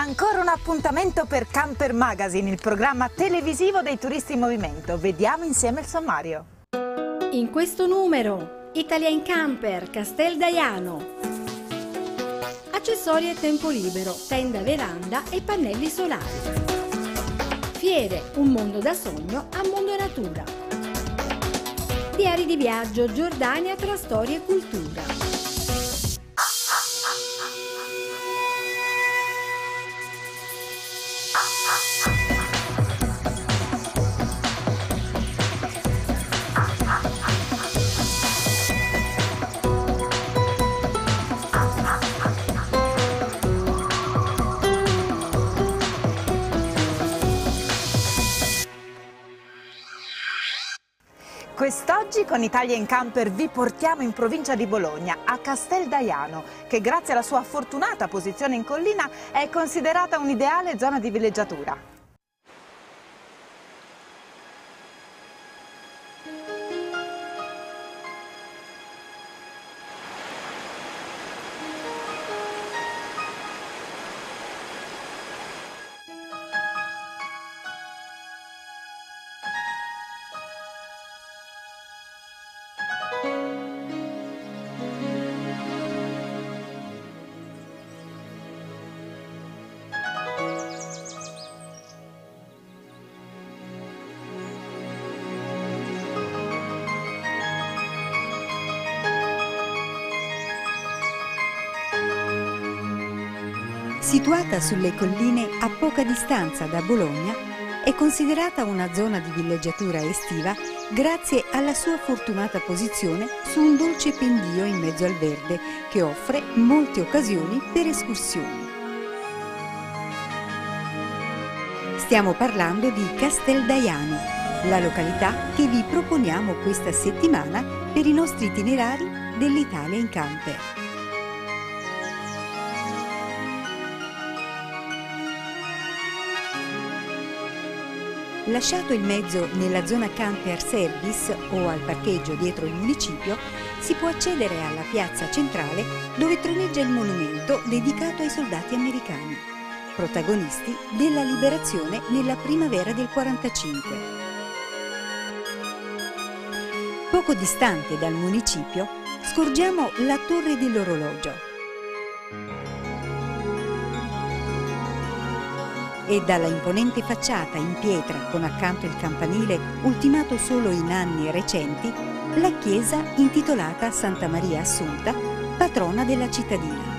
Ancora un appuntamento per Camper Magazine, il programma televisivo dei turisti in movimento. Vediamo insieme il sommario. In questo numero, Italia in Camper, Castel Daiano. Accessori e tempo libero, tenda veranda e pannelli solari. Fiere, un mondo da sogno a mondo natura. Diari di viaggio, Giordania tra storia e cultura. Con Italia in Camper vi portiamo in provincia di Bologna, a Castel Daiano, che grazie alla sua fortunata posizione in collina è considerata un'ideale zona di villeggiatura. Situata sulle colline a poca distanza da Bologna, è considerata una zona di villeggiatura estiva grazie alla sua fortunata posizione su un dolce pendio in mezzo al verde che offre molte occasioni per escursioni. Stiamo parlando di Casteldaiano, la località che vi proponiamo questa settimana per i nostri itinerari dell'Italia in camper. Lasciato il mezzo nella zona camper service o al parcheggio dietro il municipio, si può accedere alla piazza centrale dove troneggia il monumento dedicato ai soldati americani, protagonisti della liberazione nella primavera del 45. Poco distante dal municipio scorgiamo la torre dell'orologio, e dalla imponente facciata in pietra con accanto il campanile ultimato solo in anni recenti, la chiesa intitolata a Santa Maria Assunta, patrona della cittadina.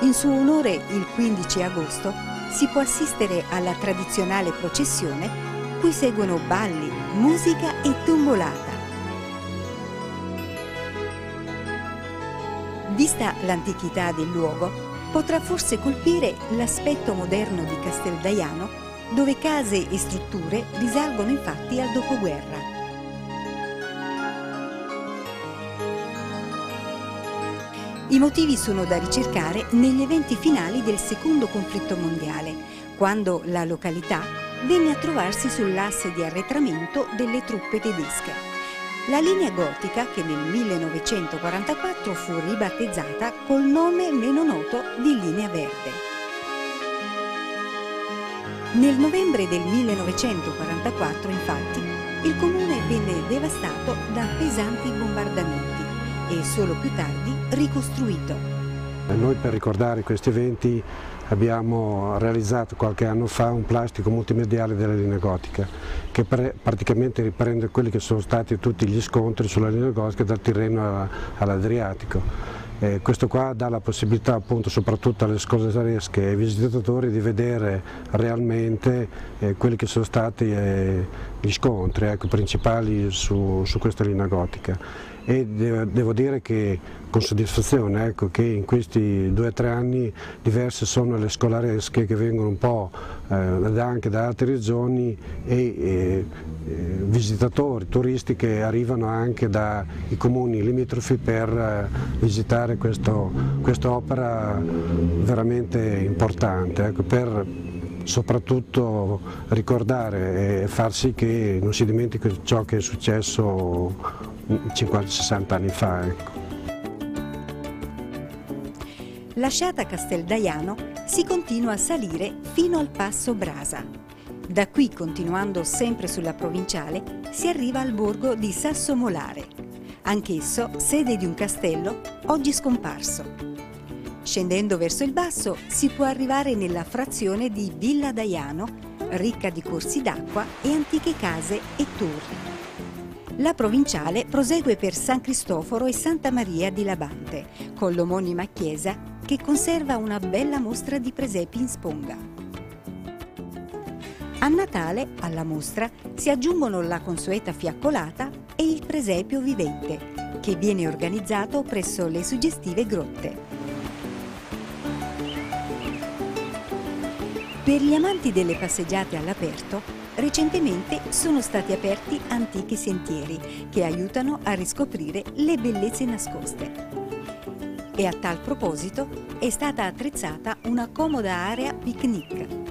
In suo onore il 15 agosto si può assistere alla tradizionale processione cui seguono balli, musica e tombolata. Vista l'antichità del luogo, potrà forse colpire l'aspetto moderno di Casteldaiano, dove case e strutture risalgono infatti al dopoguerra. I motivi sono da ricercare negli eventi finali del secondo conflitto mondiale, quando la località venne a trovarsi sull'asse di arretramento delle truppe tedesche. La linea gotica, che nel 1944 fu ribattezzata col nome meno noto di linea verde. Nel novembre del 1944, infatti, il comune venne devastato da pesanti bombardamenti e solo più tardi ricostruito. Noi per ricordare questi eventi abbiamo realizzato qualche anno fa un plastico multimediale della linea gotica che praticamente riprende quelli che sono stati tutti gli scontri sulla linea gotica dal Tirreno all'Adriatico. Eh, questo qua dà la possibilità appunto soprattutto alle scolasesche e ai visitatori di vedere realmente eh, quelli che sono stati eh, gli scontri ecco, principali su, su questa linea gotica e devo dire che con soddisfazione ecco, che in questi due o tre anni diverse sono le scolaresche che vengono un po' eh, anche da altre regioni e eh, visitatori, turisti che arrivano anche dai comuni limitrofi per eh, visitare quest'opera veramente importante, ecco, per soprattutto ricordare e far sì che non si dimentichi ciò che è successo 50-60 anni fa. Ecco. Lasciata Casteldaiano si continua a salire fino al passo Brasa. Da qui, continuando sempre sulla provinciale, si arriva al borgo di Sasso Molare, anch'esso sede di un castello oggi scomparso. Scendendo verso il basso si può arrivare nella frazione di Villa Daiano, ricca di corsi d'acqua e antiche case e torri. La provinciale prosegue per San Cristoforo e Santa Maria di Labante, con l'omonima chiesa che conserva una bella mostra di presepi in sponga. A Natale, alla mostra, si aggiungono la consueta fiaccolata e il presepio vivente, che viene organizzato presso le suggestive grotte. Per gli amanti delle passeggiate all'aperto, Recentemente sono stati aperti antichi sentieri che aiutano a riscoprire le bellezze nascoste. E a tal proposito è stata attrezzata una comoda area picnic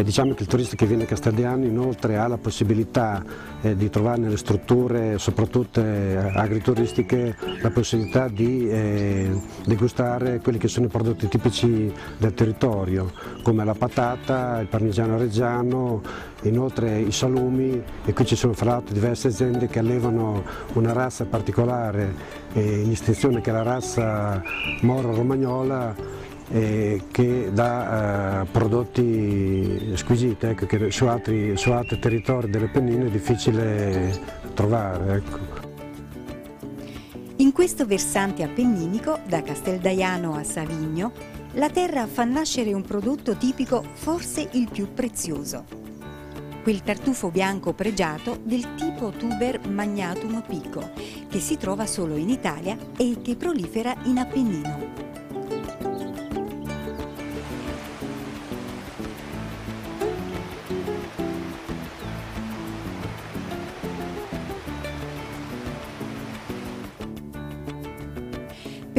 e diciamo che il turista che viene a Casteldiano inoltre ha la possibilità eh, di trovare nelle strutture, soprattutto eh, agrituristiche, la possibilità di eh, degustare quelli che sono i prodotti tipici del territorio, come la patata, il parmigiano reggiano, inoltre i salumi. E qui ci sono fra l'altro diverse aziende che allevano una razza particolare eh, in istinzione che è la razza moro-romagnola eh, che dà eh, prodotti squisiti ecco, che su altri, su altri, territori delle Pennine è difficile trovare. Ecco. In questo versante appenninico, da Casteldaiano a Savigno, la terra fa nascere un prodotto tipico forse il più prezioso. Quel tartufo bianco pregiato del tipo tuber magnatum pico, che si trova solo in Italia e che prolifera in Appennino.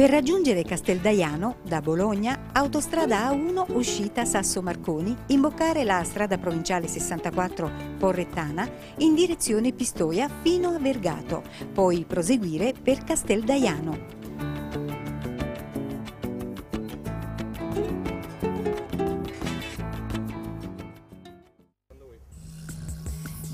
Per raggiungere Casteldaiano, da Bologna, autostrada A1 uscita Sasso Marconi, imboccare la strada provinciale 64 Porrettana in direzione Pistoia fino a Vergato, poi proseguire per Casteldaiano.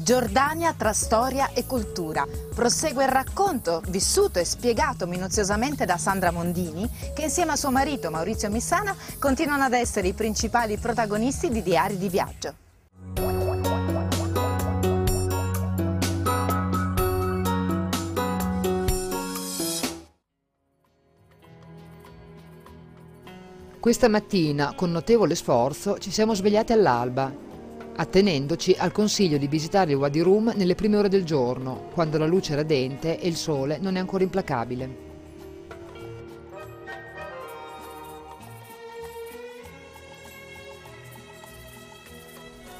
Giordania tra storia e cultura. Prosegue il racconto, vissuto e spiegato minuziosamente da Sandra Mondini, che insieme a suo marito Maurizio Missana continuano ad essere i principali protagonisti di Diari di Viaggio. Questa mattina, con notevole sforzo, ci siamo svegliati all'alba attenendoci al consiglio di visitare il Wadi Rum nelle prime ore del giorno, quando la luce è radente e il sole non è ancora implacabile.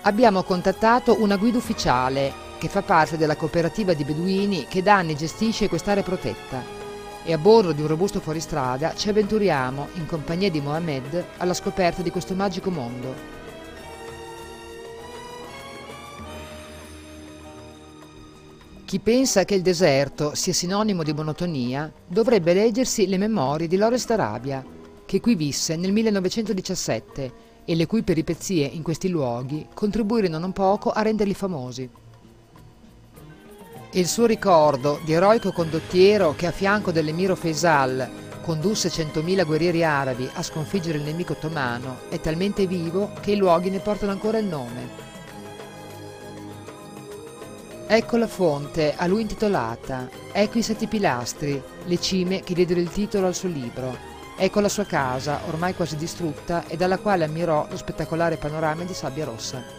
Abbiamo contattato una guida ufficiale che fa parte della cooperativa di beduini che da anni gestisce quest'area protetta e a bordo di un robusto fuoristrada ci avventuriamo, in compagnia di Mohamed, alla scoperta di questo magico mondo. Chi pensa che il deserto sia sinonimo di monotonia dovrebbe leggersi le memorie di Lawrence d'Arabia, che qui visse nel 1917 e le cui peripezie in questi luoghi contribuirono non poco a renderli famosi. Il suo ricordo di eroico condottiero che a fianco dell'emiro Faisal condusse 100.000 guerrieri arabi a sconfiggere il nemico ottomano è talmente vivo che i luoghi ne portano ancora il nome. Ecco la fonte, a lui intitolata. Ecco i sette pilastri, le cime che diedero il titolo al suo libro. Ecco la sua casa, ormai quasi distrutta, e dalla quale ammirò lo spettacolare panorama di sabbia rossa.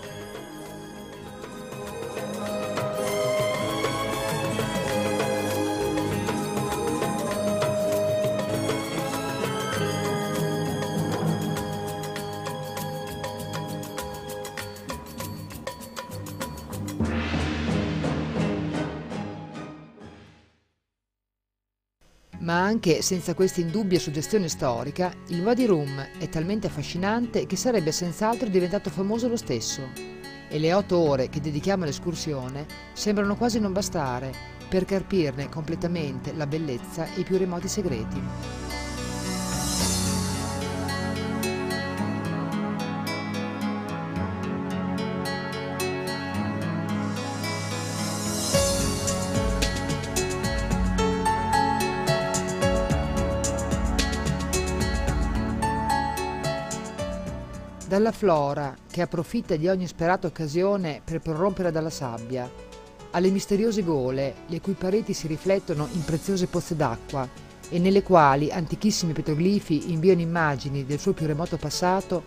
Anche senza questa indubbia suggestione storica, il Wadi Rum è talmente affascinante che sarebbe senz'altro diventato famoso lo stesso. E le otto ore che dedichiamo all'escursione sembrano quasi non bastare per carpirne completamente la bellezza e i più remoti segreti. Dalla flora che approfitta di ogni sperata occasione per prorompere dalla sabbia, alle misteriose gole le cui pareti si riflettono in preziose pozze d'acqua e nelle quali antichissimi petroglifi inviano immagini del suo più remoto passato,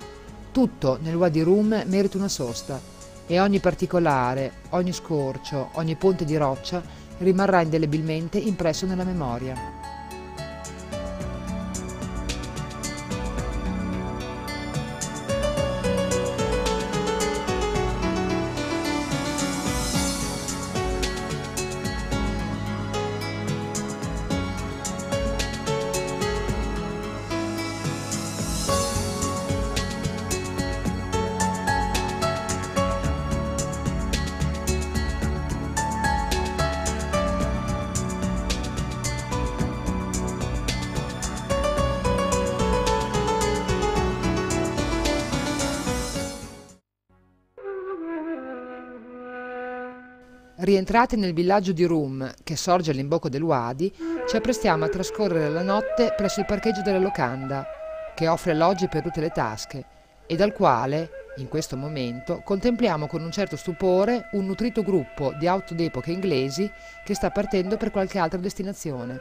tutto nel Wadi Rum merita una sosta e ogni particolare, ogni scorcio, ogni ponte di roccia rimarrà indelebilmente impresso nella memoria. Rientrati nel villaggio di Rum, che sorge all'imbocco del Wadi, ci apprestiamo a trascorrere la notte presso il parcheggio della locanda, che offre alloggi per tutte le tasche, e dal quale, in questo momento, contempliamo con un certo stupore un nutrito gruppo di auto d'epoca inglesi che sta partendo per qualche altra destinazione.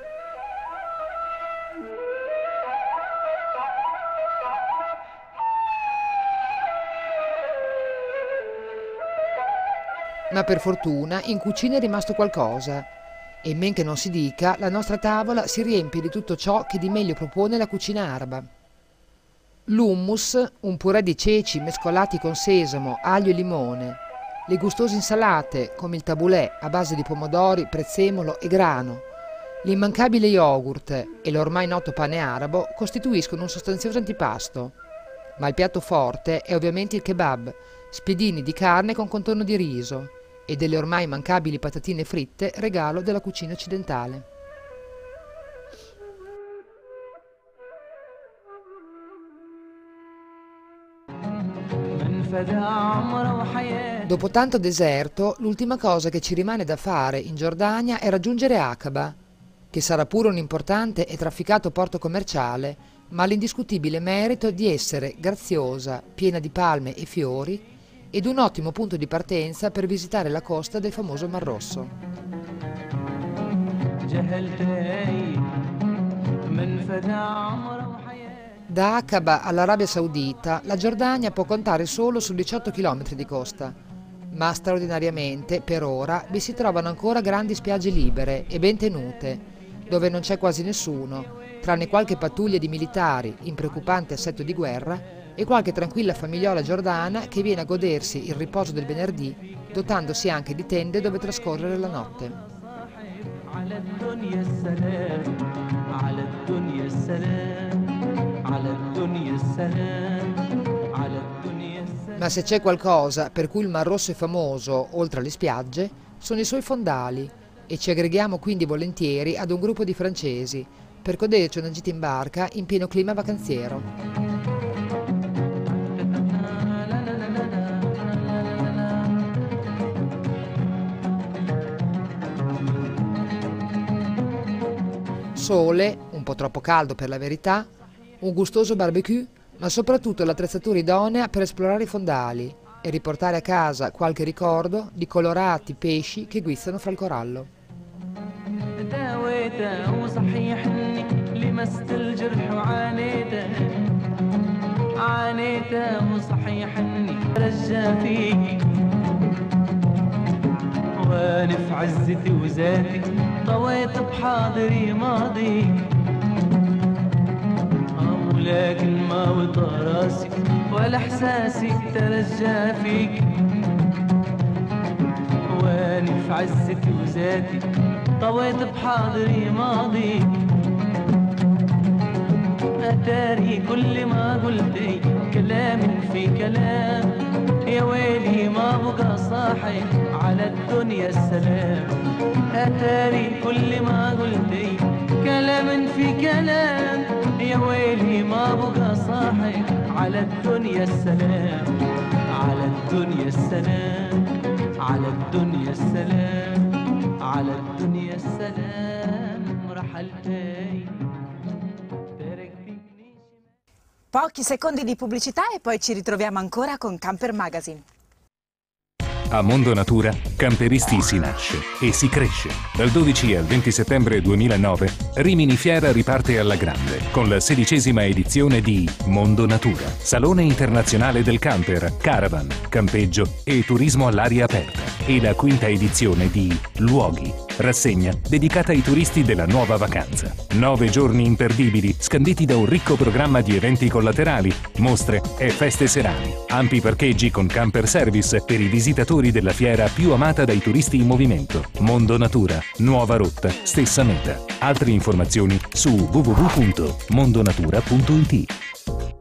Ma per fortuna in cucina è rimasto qualcosa. E men che non si dica, la nostra tavola si riempie di tutto ciò che di meglio propone la cucina araba. L'hummus, un purè di ceci mescolati con sesamo, aglio e limone, le gustose insalate come il tabulè a base di pomodori, prezzemolo e grano, l'immancabile yogurt e l'ormai noto pane arabo costituiscono un sostanzioso antipasto. Ma il piatto forte è ovviamente il kebab, spiedini di carne con contorno di riso, e delle ormai mancabili patatine fritte, regalo della cucina occidentale. Dopo tanto deserto, l'ultima cosa che ci rimane da fare in Giordania è raggiungere Aqaba, che sarà pure un importante e trafficato porto commerciale, ma l'indiscutibile merito di essere graziosa, piena di palme e fiori, ed un ottimo punto di partenza per visitare la costa del famoso Mar Rosso. Da Aqaba all'Arabia Saudita la Giordania può contare solo su 18 km di costa, ma straordinariamente per ora vi si trovano ancora grandi spiagge libere e ben tenute, dove non c'è quasi nessuno, tranne qualche pattuglia di militari in preoccupante assetto di guerra e qualche tranquilla famigliola giordana che viene a godersi il riposo del venerdì, dotandosi anche di tende dove trascorrere la notte. Ma se c'è qualcosa per cui il Mar Rosso è famoso, oltre alle spiagge, sono i suoi fondali e ci aggreghiamo quindi volentieri ad un gruppo di francesi per goderci una gita in barca in pieno clima vacanziero. sole, un po' troppo caldo per la verità, un gustoso barbecue, ma soprattutto l'attrezzatura idonea per esplorare i fondali, e riportare a casa qualche ricordo di colorati pesci che guizzano fra il corallo. وانا في عزتي وذاتي طويت بحاضري ماضي. ولكن ما وطى راسي ولا إحساسي ترجى فيك. وأني في عزتي وذاتي طويت بحاضري ماضي. أتاري كل ما قلت كلام في كلام. يا ويلي ما بقى صاحي على الدنيا السلام. أتاري كل ما قلت كلام في كلام. يا ويلي ما بقى صاحي على الدنيا السلام. على الدنيا السلام. على الدنيا السلام. على الدنيا السلام. رحلتي Pochi secondi di pubblicità e poi ci ritroviamo ancora con Camper Magazine. A Mondo Natura, Camperisti si nasce e si cresce. Dal 12 al 20 settembre 2009, Rimini Fiera riparte alla grande con la sedicesima edizione di Mondo Natura, Salone internazionale del camper, caravan, campeggio e turismo all'aria aperta e la quinta edizione di Luoghi, rassegna dedicata ai turisti della nuova vacanza. Nove giorni imperdibili, scanditi da un ricco programma di eventi collaterali, mostre e feste serali. Ampi parcheggi con camper service per i visitatori della fiera più amata dai turisti in movimento. Mondo Natura, nuova rotta, stessa meta. Altre informazioni su www.mondonatura.it.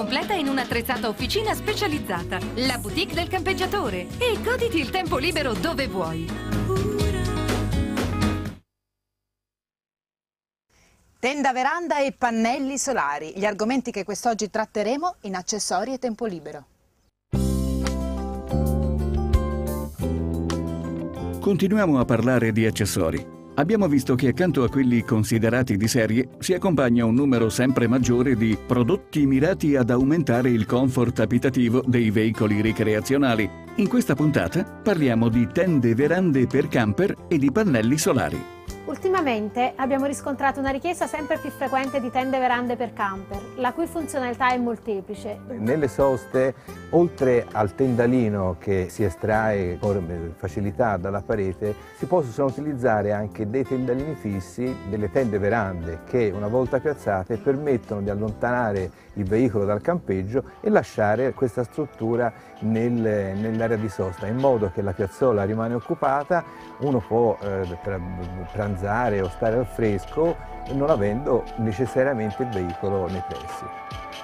completa in un'attrezzata officina specializzata. La boutique del campeggiatore. E goditi il tempo libero dove vuoi. Tenda veranda e pannelli solari, gli argomenti che quest'oggi tratteremo in accessori e tempo libero. Continuiamo a parlare di accessori. Abbiamo visto che accanto a quelli considerati di serie si accompagna un numero sempre maggiore di prodotti mirati ad aumentare il comfort abitativo dei veicoli ricreazionali. In questa puntata parliamo di tende verande per camper e di pannelli solari. Ultimamente abbiamo riscontrato una richiesta sempre più frequente di tende verande per camper, la cui funzionalità è molteplice. Nelle soste, oltre al tendalino che si estrae con facilità dalla parete, si possono utilizzare anche dei tendalini fissi, delle tende verande che una volta piazzate permettono di allontanare il veicolo dal campeggio e lasciare questa struttura nel, nell'area di sosta, in modo che la piazzola rimane occupata, uno può eh, pranzare pranzare o stare al fresco non avendo necessariamente il veicolo nei pressi.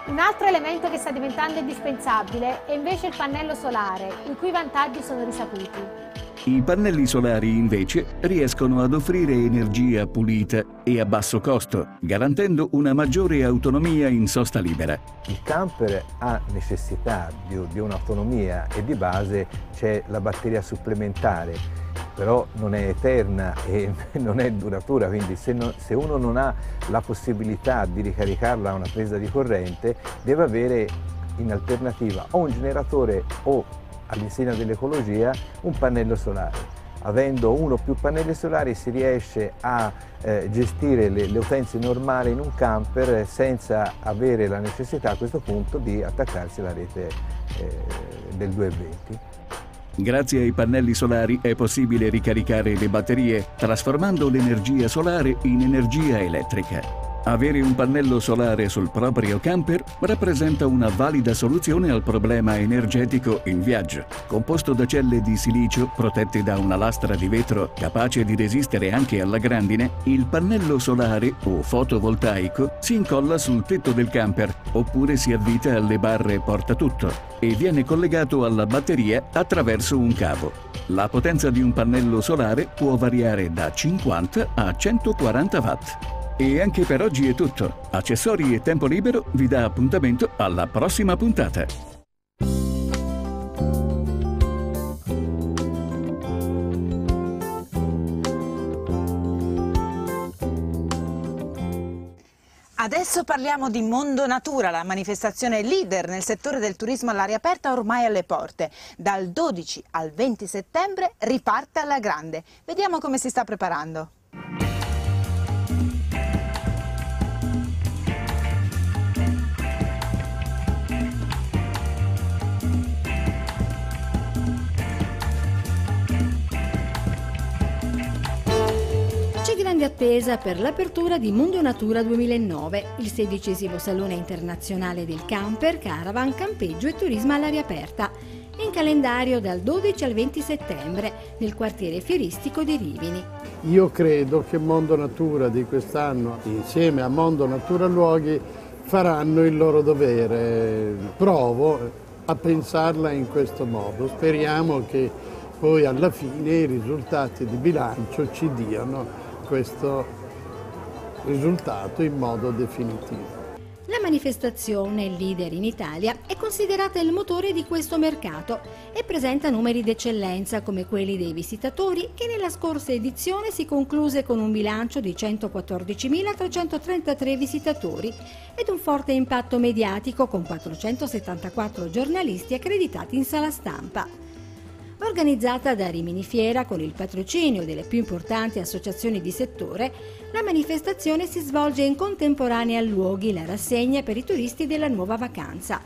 Un altro elemento che sta diventando indispensabile è invece il pannello solare, i cui vantaggi sono risaputi. I pannelli solari invece riescono ad offrire energia pulita e a basso costo, garantendo una maggiore autonomia in sosta libera. Il camper ha necessità di, di un'autonomia e di base c'è la batteria supplementare però non è eterna e non è duratura, quindi se, non, se, uno non ha la possibilità di ricaricarla a una presa di corrente, deve avere in alternativa o un generatore o all'insegna dell'ecologia un pannello solare. Avendo uno o più pannelli solari si riesce a eh, gestire le, le utenze normali in un camper senza avere la necessità a questo punto di attaccarsi alla rete eh, del 220. Grazie ai pannelli solari è possibile ricaricare le batterie, trasformando l'energia solare in energia elettrica. Avere un pannello solare sul proprio camper rappresenta una valida soluzione al problema energetico in viaggio. Composto da celle di silicio protette da una lastra di vetro capace di resistere anche alla grandine, il pannello solare o fotovoltaico si incolla sul tetto del camper oppure si avvita alle barre portatutto e viene collegato alla batteria attraverso un cavo. La potenza di un pannello solare può variare da 50 a 140 watt. E anche per oggi è tutto. Accessori e tempo libero vi dà appuntamento alla prossima puntata. Adesso parliamo di Mondo Natura, la manifestazione leader nel settore del turismo all'aria aperta ormai alle porte. Dal 12 al 20 settembre riparte alla grande. Vediamo come si sta preparando. Grande attesa per l'apertura di Mondo Natura 2009, il sedicesimo salone internazionale del camper, caravan, campeggio e turismo all'aria aperta, in calendario dal 12 al 20 settembre nel quartiere fieristico di Rimini. Io credo che Mondo Natura di quest'anno, insieme a Mondo Natura Luoghi, faranno il loro dovere. Provo a pensarla in questo modo. Speriamo che poi alla fine i risultati di bilancio ci diano questo risultato in modo definitivo. La manifestazione leader in Italia è considerata il motore di questo mercato e presenta numeri d'eccellenza come quelli dei visitatori che nella scorsa edizione si concluse con un bilancio di 114.333 visitatori ed un forte impatto mediatico con 474 giornalisti accreditati in sala stampa organizzata da Rimini Fiera con il patrocinio delle più importanti associazioni di settore, la manifestazione si svolge in contemporanea luoghi la rassegna per i turisti della nuova vacanza.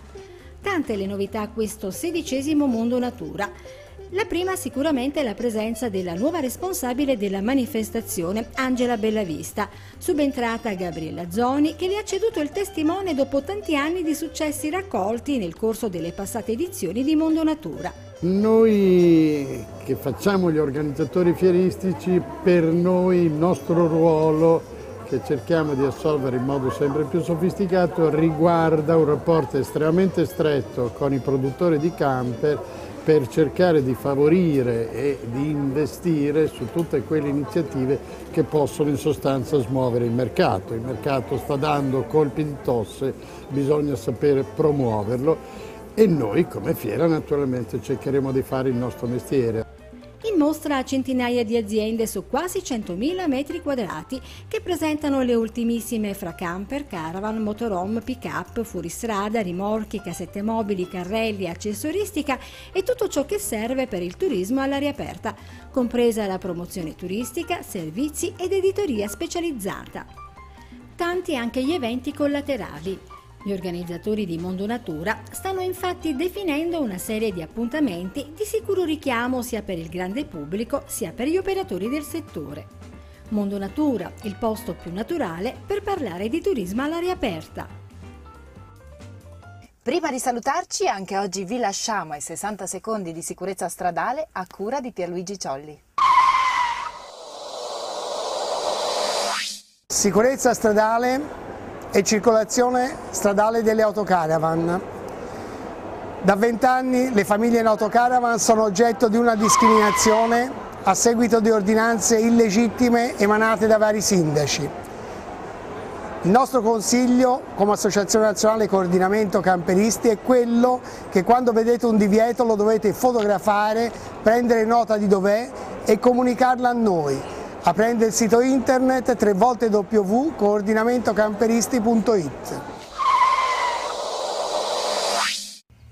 Tante le novità a questo sedicesimo Mondo Natura. La prima sicuramente è la presenza della nuova responsabile della manifestazione, Angela Bellavista, subentrata a Gabriella Zoni, che le ha ceduto il testimone dopo tanti anni di successi raccolti nel corso delle passate edizioni di Mondo Natura. Noi che facciamo gli organizzatori fieristici, per noi il nostro ruolo che cerchiamo di assolvere in modo sempre più sofisticato riguarda un rapporto estremamente stretto con i produttori di camper per cercare di favorire e di investire su tutte quelle iniziative che possono in sostanza smuovere il mercato. Il mercato sta dando colpi di tosse, bisogna sapere promuoverlo e noi come fiera naturalmente cercheremo di fare il nostro mestiere. In mostra a centinaia di aziende su quasi 100.000 metri quadrati che presentano le ultimissime fra camper, caravan, motorhome, pick-up, fuoristrada, rimorchi, cassette mobili, carrelli, accessoristica e tutto ciò che serve per il turismo all'aria aperta, compresa la promozione turistica, servizi ed editoria specializzata. Tanti anche gli eventi collaterali. Gli organizzatori di Mondo Natura stanno infatti definendo una serie di appuntamenti di sicuro richiamo sia per il grande pubblico sia per gli operatori del settore. Mondo Natura, il posto più naturale per parlare di turismo all'aria aperta. Prima di salutarci, anche oggi vi lasciamo ai 60 secondi di sicurezza stradale a cura di Pierluigi Ciolli. Sicurezza stradale e circolazione stradale delle autocaravan. Da vent'anni le famiglie in autocaravan sono oggetto di una discriminazione a seguito di ordinanze illegittime emanate da vari sindaci. Il nostro consiglio come Associazione Nazionale Coordinamento Camperisti è quello che quando vedete un divieto lo dovete fotografare, prendere nota di dov'è e comunicarla a noi aprendo il sito internet www.coordinamentocamperisti.it.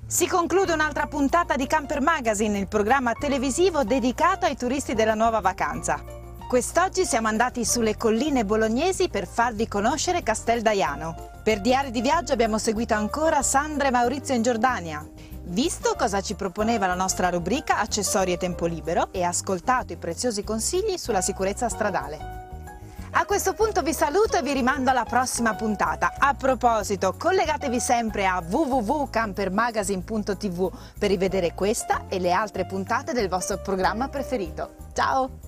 Si conclude un'altra puntata di Camper Magazine, il programma televisivo dedicato ai turisti della nuova vacanza. Quest'oggi siamo andati sulle colline bolognesi per farvi conoscere Castel Daiano. Per Diari di Viaggio abbiamo seguito ancora Sandra e Maurizio in Giordania, Visto cosa ci proponeva la nostra rubrica Accessori e tempo libero e ascoltato i preziosi consigli sulla sicurezza stradale. A questo punto vi saluto e vi rimando alla prossima puntata. A proposito, collegatevi sempre a www.campermagazine.tv per rivedere questa e le altre puntate del vostro programma preferito. Ciao!